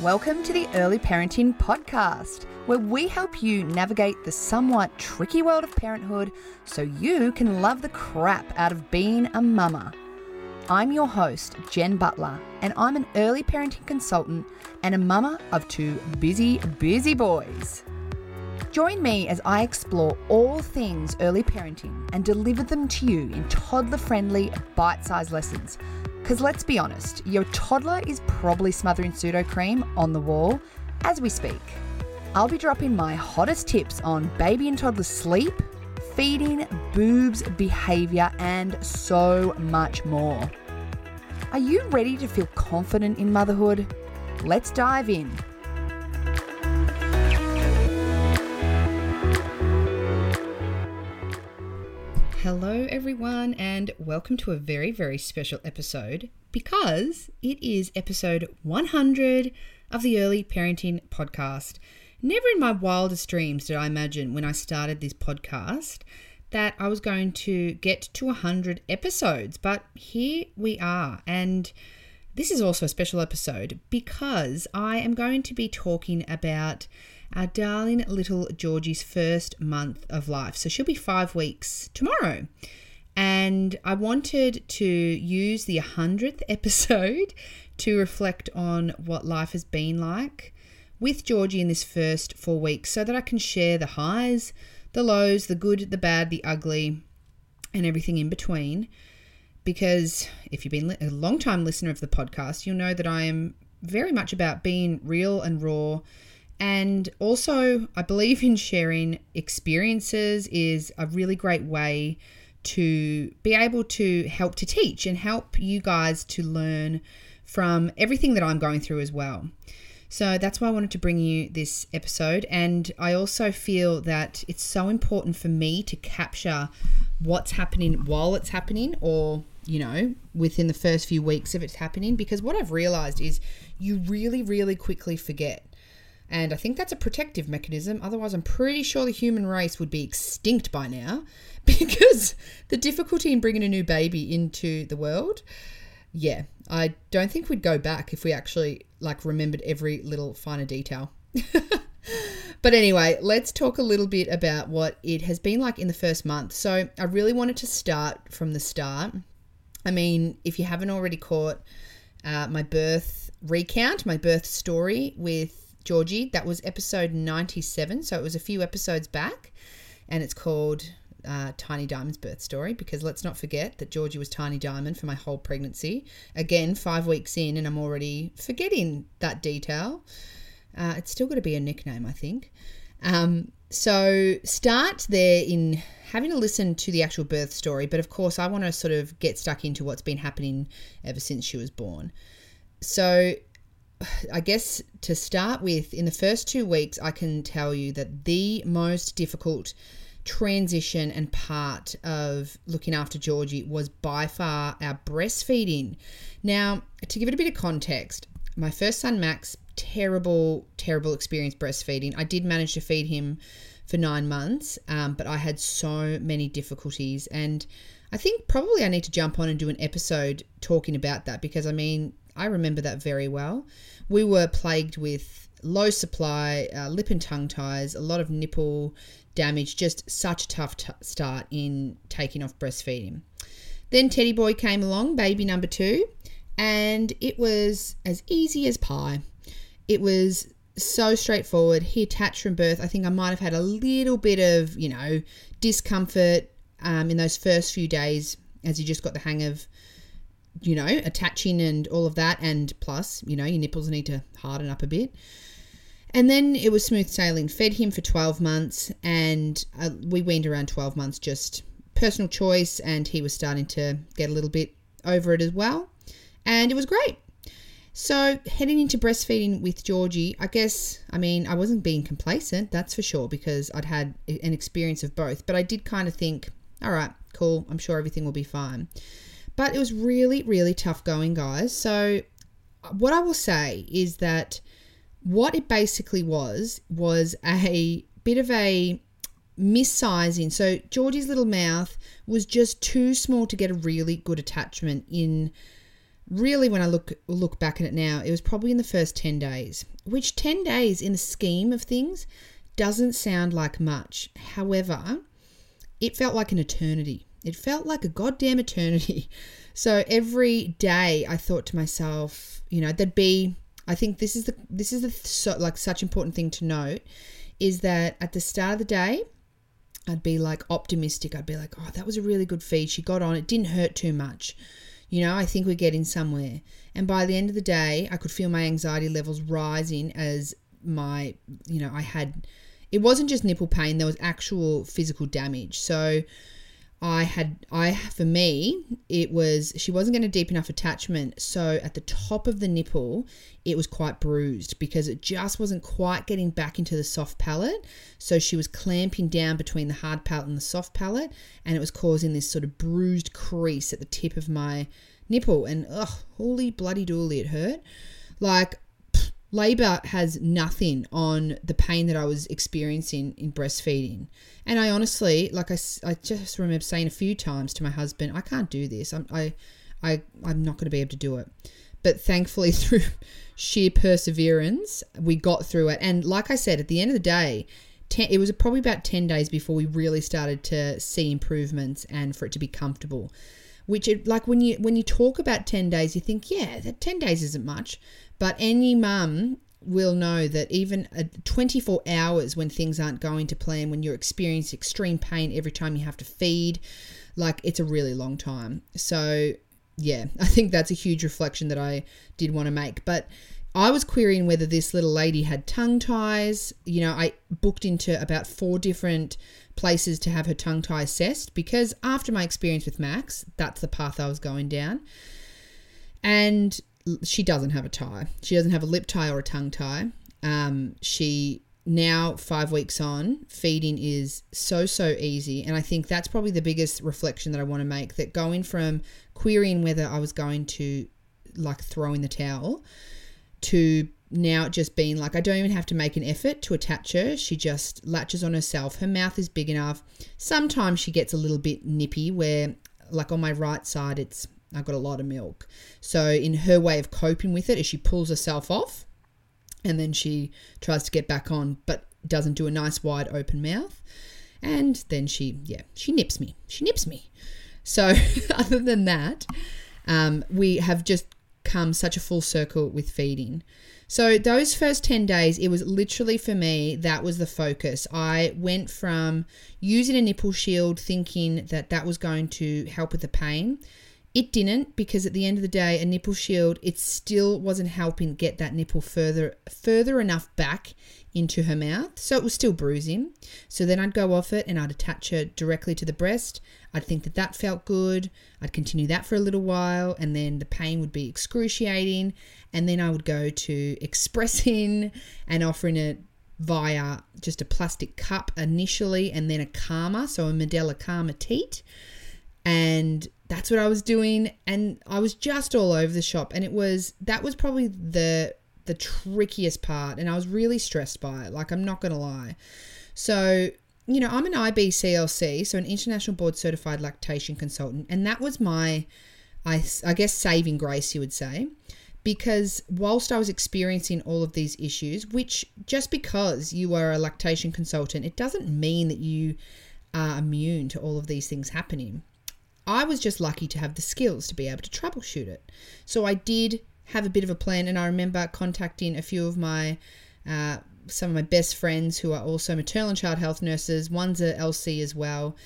Welcome to the Early Parenting Podcast, where we help you navigate the somewhat tricky world of parenthood so you can love the crap out of being a mama. I'm your host, Jen Butler, and I'm an early parenting consultant and a mama of two busy, busy boys. Join me as I explore all things early parenting and deliver them to you in toddler friendly, bite sized lessons because let's be honest, your toddler is probably smothering Sudocrem on the wall as we speak. I'll be dropping my hottest tips on baby and toddler sleep, feeding, boobs, behavior, and so much more. Are you ready to feel confident in motherhood? Let's dive in. Hello, everyone, and welcome to a very, very special episode because it is episode 100 of the Early Parenting Podcast. Never in my wildest dreams did I imagine when I started this podcast that I was going to get to 100 episodes, but here we are. And this is also a special episode because I am going to be talking about our darling little Georgie's first month of life. So she'll be five weeks tomorrow. And I wanted to use the 100th episode to reflect on what life has been like with Georgie in this first four weeks so that I can share the highs, the lows, the good, the bad, the ugly, and everything in between. Because if you've been a long time listener of the podcast, you'll know that I am very much about being real and raw and also, I believe in sharing experiences is a really great way to be able to help to teach and help you guys to learn from everything that I'm going through as well. So that's why I wanted to bring you this episode. And I also feel that it's so important for me to capture what's happening while it's happening or, you know, within the first few weeks of it's happening. Because what I've realized is you really, really quickly forget and I think that's a protective mechanism. Otherwise, I'm pretty sure the human race would be extinct by now because the difficulty in bringing a new baby into the world. Yeah, I don't think we'd go back if we actually like remembered every little finer detail. but anyway, let's talk a little bit about what it has been like in the first month. So, I really wanted to start from the start. I mean, if you haven't already caught uh, my birth recount, my birth story with Georgie. That was episode 97, so it was a few episodes back, and it's called uh, Tiny Diamond's birth story because let's not forget that Georgie was Tiny Diamond for my whole pregnancy. Again, five weeks in, and I'm already forgetting that detail. Uh, it's still got to be a nickname, I think. Um, so start there in having a listen to the actual birth story, but of course, I want to sort of get stuck into what's been happening ever since she was born. So I guess to start with, in the first two weeks, I can tell you that the most difficult transition and part of looking after Georgie was by far our breastfeeding. Now, to give it a bit of context, my first son, Max, terrible, terrible experience breastfeeding. I did manage to feed him for nine months, um, but I had so many difficulties. And I think probably I need to jump on and do an episode talking about that because I mean, I remember that very well. We were plagued with low supply, uh, lip and tongue ties, a lot of nipple damage, just such a tough t- start in taking off breastfeeding. Then Teddy Boy came along, baby number two, and it was as easy as pie. It was so straightforward. He attached from birth. I think I might have had a little bit of, you know, discomfort um, in those first few days as he just got the hang of you know, attaching and all of that. And plus, you know, your nipples need to harden up a bit. And then it was smooth sailing. Fed him for 12 months, and uh, we weaned around 12 months, just personal choice. And he was starting to get a little bit over it as well. And it was great. So, heading into breastfeeding with Georgie, I guess, I mean, I wasn't being complacent, that's for sure, because I'd had an experience of both. But I did kind of think, all right, cool, I'm sure everything will be fine. But it was really, really tough going, guys. So, what I will say is that what it basically was was a bit of a missizing. So, Georgie's little mouth was just too small to get a really good attachment in really when I look look back at it now, it was probably in the first 10 days, which 10 days in the scheme of things doesn't sound like much. However, it felt like an eternity. It felt like a goddamn eternity. So every day I thought to myself, you know, there'd be I think this is the this is the so, like such important thing to note is that at the start of the day I'd be like optimistic. I'd be like, "Oh, that was a really good feed. She got on. It didn't hurt too much." You know, I think we're getting somewhere. And by the end of the day, I could feel my anxiety levels rising as my, you know, I had, it wasn't just nipple pain, there was actual physical damage. So I had, I, for me, it was, she wasn't getting a deep enough attachment. So at the top of the nipple, it was quite bruised because it just wasn't quite getting back into the soft palate. So she was clamping down between the hard palate and the soft palate, and it was causing this sort of bruised crease at the tip of my nipple. And ugh, holy bloody dooly, it hurt. Like, labor has nothing on the pain that I was experiencing in breastfeeding. And I honestly, like I, I just remember saying a few times to my husband, I can't do this. I'm, I, I, I'm not going to be able to do it. But thankfully, through sheer perseverance, we got through it. And like I said, at the end of the day, ten, it was probably about 10 days before we really started to see improvements and for it to be comfortable which it, like when you when you talk about 10 days you think yeah that 10 days isn't much but any mum will know that even 24 hours when things aren't going to plan, when you're experiencing extreme pain every time you have to feed, like it's a really long time. So, yeah, I think that's a huge reflection that I did want to make. But I was querying whether this little lady had tongue ties. You know, I booked into about four different places to have her tongue tie assessed because after my experience with Max, that's the path I was going down. And she doesn't have a tie. She doesn't have a lip tie or a tongue tie. Um, she now five weeks on feeding is so so easy and i think that's probably the biggest reflection that i want to make that going from querying whether i was going to like throw in the towel to now just being like i don't even have to make an effort to attach her she just latches on herself her mouth is big enough sometimes she gets a little bit nippy where like on my right side it's I've got a lot of milk. So, in her way of coping with it, is she pulls herself off and then she tries to get back on, but doesn't do a nice wide open mouth. And then she, yeah, she nips me. She nips me. So, other than that, um, we have just come such a full circle with feeding. So, those first 10 days, it was literally for me, that was the focus. I went from using a nipple shield thinking that that was going to help with the pain it didn't because at the end of the day, a nipple shield it still wasn't helping get that nipple further further enough back into her mouth, so it was still bruising. So then I'd go off it and I'd attach it directly to the breast. I'd think that that felt good. I'd continue that for a little while, and then the pain would be excruciating. And then I would go to expressing and offering it via just a plastic cup initially, and then a Calma, so a Medela Calma teat and that's what I was doing and I was just all over the shop and it was that was probably the the trickiest part and I was really stressed by it like I'm not going to lie. So, you know, I'm an IBCLC, so an international board certified lactation consultant and that was my I I guess saving grace you would say because whilst I was experiencing all of these issues, which just because you are a lactation consultant, it doesn't mean that you are immune to all of these things happening. I was just lucky to have the skills to be able to troubleshoot it. So I did have a bit of a plan, and I remember contacting a few of my uh, some of my best friends who are also maternal and child health nurses. One's a LC as well.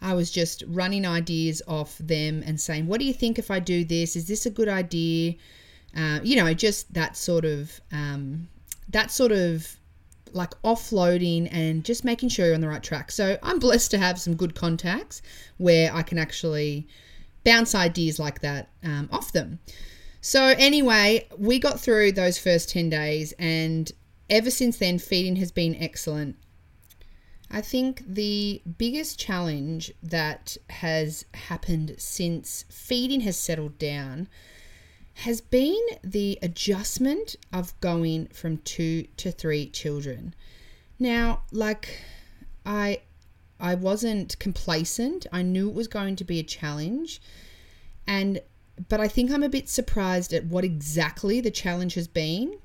I was just running ideas off them and saying, "What do you think if I do this? Is this a good idea?" Uh, you know, just that sort of um, that sort of like offloading and just making sure you're on the right track. So I'm blessed to have some good contacts where I can actually bounce ideas like that um, off them. So, anyway, we got through those first 10 days, and ever since then, feeding has been excellent. I think the biggest challenge that has happened since feeding has settled down has been the adjustment of going from two to three children. Now, like I I wasn't complacent. I knew it was going to be a challenge. And but I think I'm a bit surprised at what exactly the challenge has been.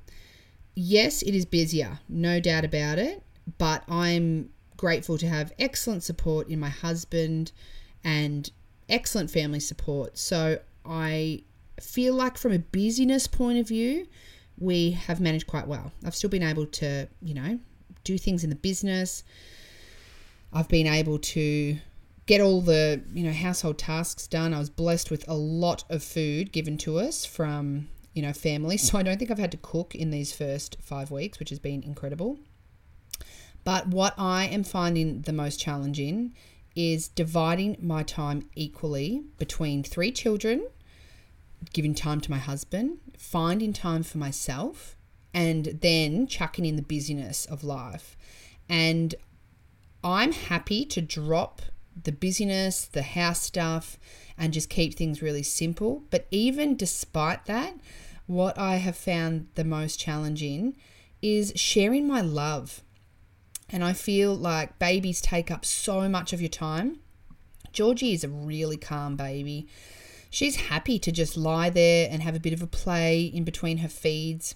Yes, it is busier, no doubt about it, but I'm grateful to have excellent support in my husband and excellent family support. So I feel like, from a busyness point of view, we have managed quite well. I've still been able to, you know, do things in the business. I've been able to get all the, you know, household tasks done. I was blessed with a lot of food given to us from, you know, family. So I don't think I've had to cook in these first 5 weeks, which has been incredible. But what I am finding the most challenging is dividing my time equally between three children, giving time to my husband, finding time for myself, and then chucking in the busyness of life. And I'm happy to drop the busyness, the house stuff, and just keep things really simple. But even despite that, what I have found the most challenging is sharing my love. And I feel like babies take up so much of your time. Georgie is a really calm baby. She's happy to just lie there and have a bit of a play in between her feeds.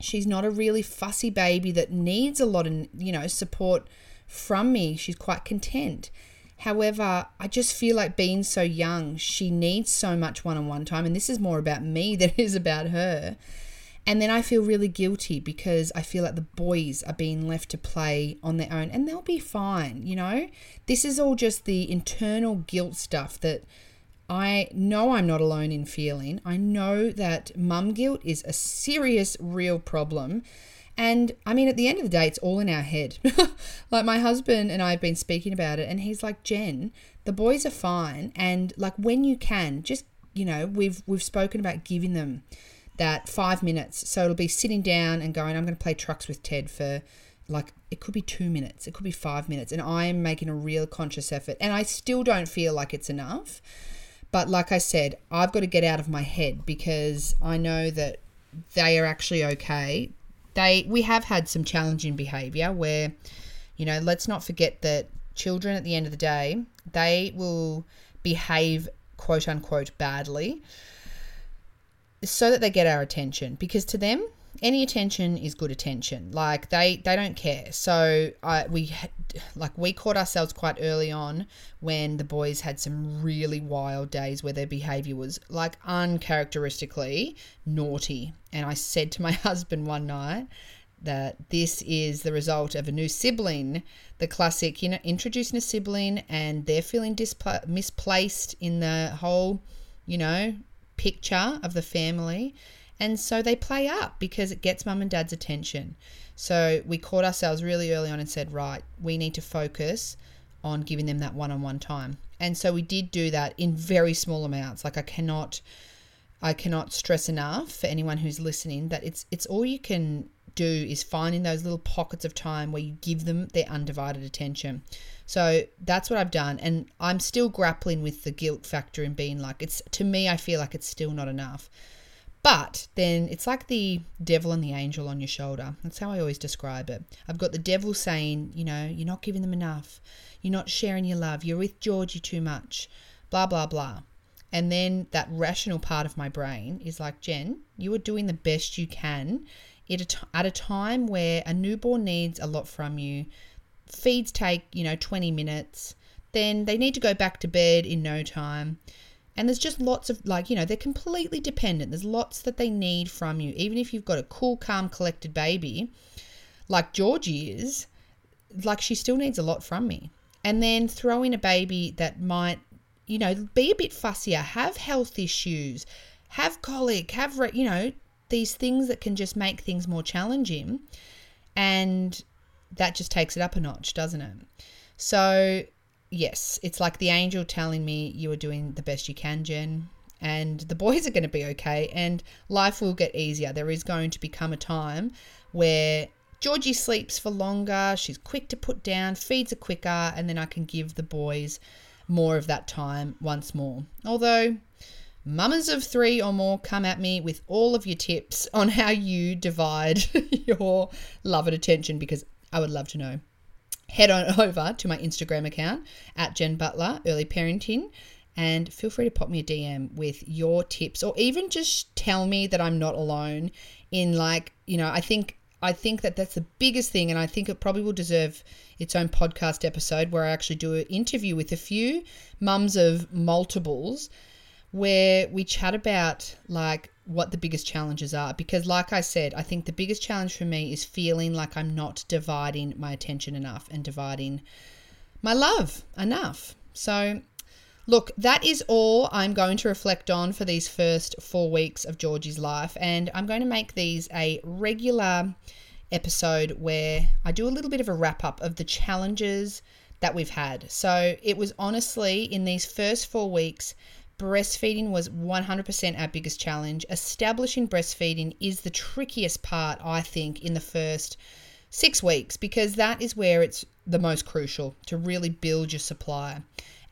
She's not a really fussy baby that needs a lot of, you know, support from me. She's quite content. However, I just feel like being so young, she needs so much one on one time. And this is more about me than it is about her. And then I feel really guilty because I feel like the boys are being left to play on their own and they'll be fine, you know? This is all just the internal guilt stuff that I know I'm not alone in feeling. I know that mum guilt is a serious, real problem. And I mean, at the end of the day, it's all in our head. like, my husband and I have been speaking about it, and he's like, Jen, the boys are fine. And like, when you can, just, you know, we've, we've spoken about giving them that five minutes. So it'll be sitting down and going, I'm going to play trucks with Ted for like it could be two minutes, it could be five minutes, and I'm making a real conscious effort. And I still don't feel like it's enough. But like I said, I've got to get out of my head because I know that they are actually okay. They we have had some challenging behavior where you know, let's not forget that children at the end of the day, they will behave quote unquote badly so that they get our attention because to them any attention is good attention. Like they they don't care. So I we like we caught ourselves quite early on when the boys had some really wild days where their behavior was like uncharacteristically naughty. And I said to my husband one night that this is the result of a new sibling, the classic, you know, introducing a sibling and they're feeling displ- misplaced in the whole, you know, picture of the family and so they play up because it gets mum and dad's attention. So we caught ourselves really early on and said, right, we need to focus on giving them that one on one time. And so we did do that in very small amounts. Like I cannot I cannot stress enough for anyone who's listening that it's it's all you can do is finding those little pockets of time where you give them their undivided attention. So that's what I've done and I'm still grappling with the guilt factor in being like it's to me I feel like it's still not enough. But then it's like the devil and the angel on your shoulder. That's how I always describe it. I've got the devil saying, you know, you're not giving them enough. You're not sharing your love. You're with Georgie too much. Blah, blah, blah. And then that rational part of my brain is like, Jen, you are doing the best you can at a, t- at a time where a newborn needs a lot from you. Feeds take, you know, 20 minutes. Then they need to go back to bed in no time. And there's just lots of, like, you know, they're completely dependent. There's lots that they need from you. Even if you've got a cool, calm, collected baby, like Georgie is, like, she still needs a lot from me. And then throw in a baby that might, you know, be a bit fussier, have health issues, have colic, have, re- you know, these things that can just make things more challenging. And that just takes it up a notch, doesn't it? So yes, it's like the angel telling me you are doing the best you can, Jen. And the boys are going to be okay, and life will get easier. There is going to become a time where Georgie sleeps for longer, she's quick to put down, feeds are quicker, and then I can give the boys more of that time once more. Although, mamas of three or more come at me with all of your tips on how you divide your love and attention because I would love to know head on over to my Instagram account at Jen Butler Early Parenting and feel free to pop me a DM with your tips or even just tell me that I'm not alone in like, you know, I think I think that that's the biggest thing and I think it probably will deserve its own podcast episode where I actually do an interview with a few mums of multiples where we chat about like what the biggest challenges are because like I said, I think the biggest challenge for me is feeling like I'm not dividing my attention enough and dividing my love enough. So Look, that is all I'm going to reflect on for these first four weeks of Georgie's life, and I'm going to make these a regular episode where I do a little bit of a wrap up of the challenges that we've had. So it was honestly in these first four weeks, breastfeeding was 100% our biggest challenge. Establishing breastfeeding is the trickiest part, I think, in the first six weeks because that is where it's the most crucial to really build your supply.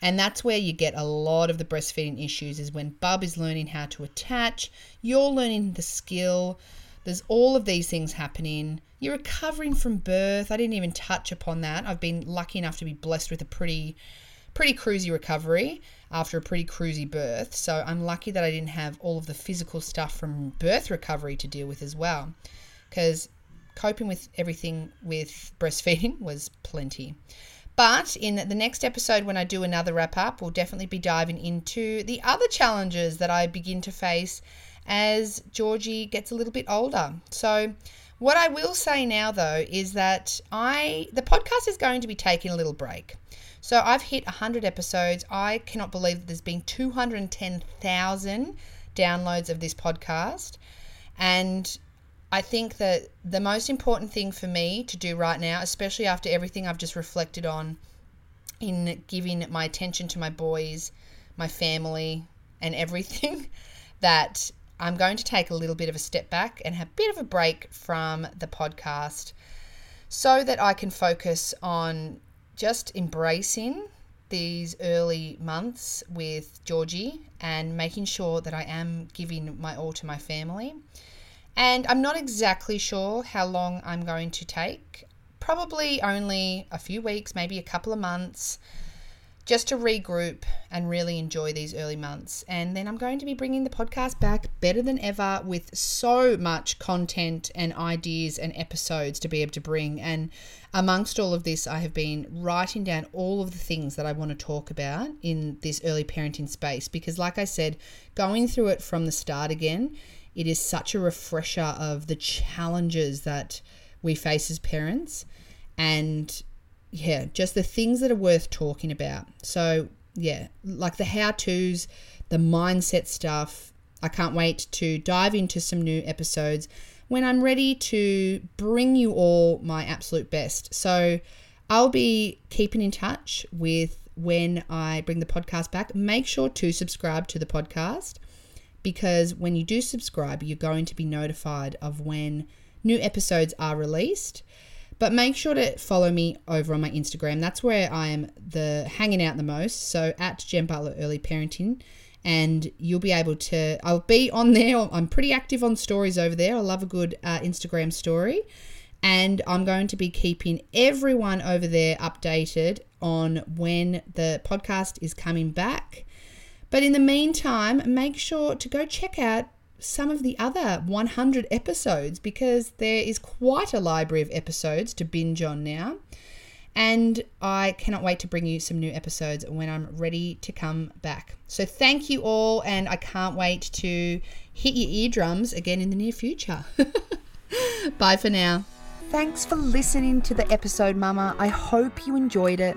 And that's where you get a lot of the breastfeeding issues is when bub is learning how to attach, you're learning the skill. There's all of these things happening. You're recovering from birth. I didn't even touch upon that. I've been lucky enough to be blessed with a pretty pretty cruisy recovery after a pretty cruisy birth. So I'm lucky that I didn't have all of the physical stuff from birth recovery to deal with as well. Cuz coping with everything with breastfeeding was plenty. But in the next episode, when I do another wrap up, we'll definitely be diving into the other challenges that I begin to face as Georgie gets a little bit older. So, what I will say now though is that I the podcast is going to be taking a little break. So I've hit 100 episodes. I cannot believe that there's been 210,000 downloads of this podcast. And I think that the most important thing for me to do right now, especially after everything I've just reflected on in giving my attention to my boys, my family, and everything, that I'm going to take a little bit of a step back and have a bit of a break from the podcast so that I can focus on just embracing these early months with Georgie and making sure that I am giving my all to my family and I'm not exactly sure how long I'm going to take. Probably only a few weeks, maybe a couple of months, just to regroup and really enjoy these early months. And then I'm going to be bringing the podcast back better than ever with so much content and ideas and episodes to be able to bring. And amongst all of this, I have been writing down all of the things that I want to talk about in this early parenting space because, like I said, going through it from the start again it is such a refresher of the challenges that we face as parents and yeah, just the things that are worth talking about. So, yeah, like the how to's, the mindset stuff. I can't wait to dive into some new episodes when I'm ready to bring you all my absolute best. So, I'll be keeping in touch with when I bring the podcast back. Make sure to subscribe to the podcast because when you do subscribe, you're going to be notified of when new episodes are released. But make sure to follow me over on my Instagram. That's where I am the hanging out the most. So at Jen Butler Early Parenting, and you'll be able to. I'll be on there. I'm pretty active on stories over there. I love a good uh, Instagram story, and I'm going to be keeping everyone over there updated on when the podcast is coming back but in the meantime, make sure to go check out some of the other 100 episodes because there is quite a library of episodes to binge on now. And I cannot wait to bring you some new episodes when I'm ready to come back. So, thank you all, and I can't wait to hit your eardrums again in the near future. Bye for now. Thanks for listening to the episode, Mama. I hope you enjoyed it.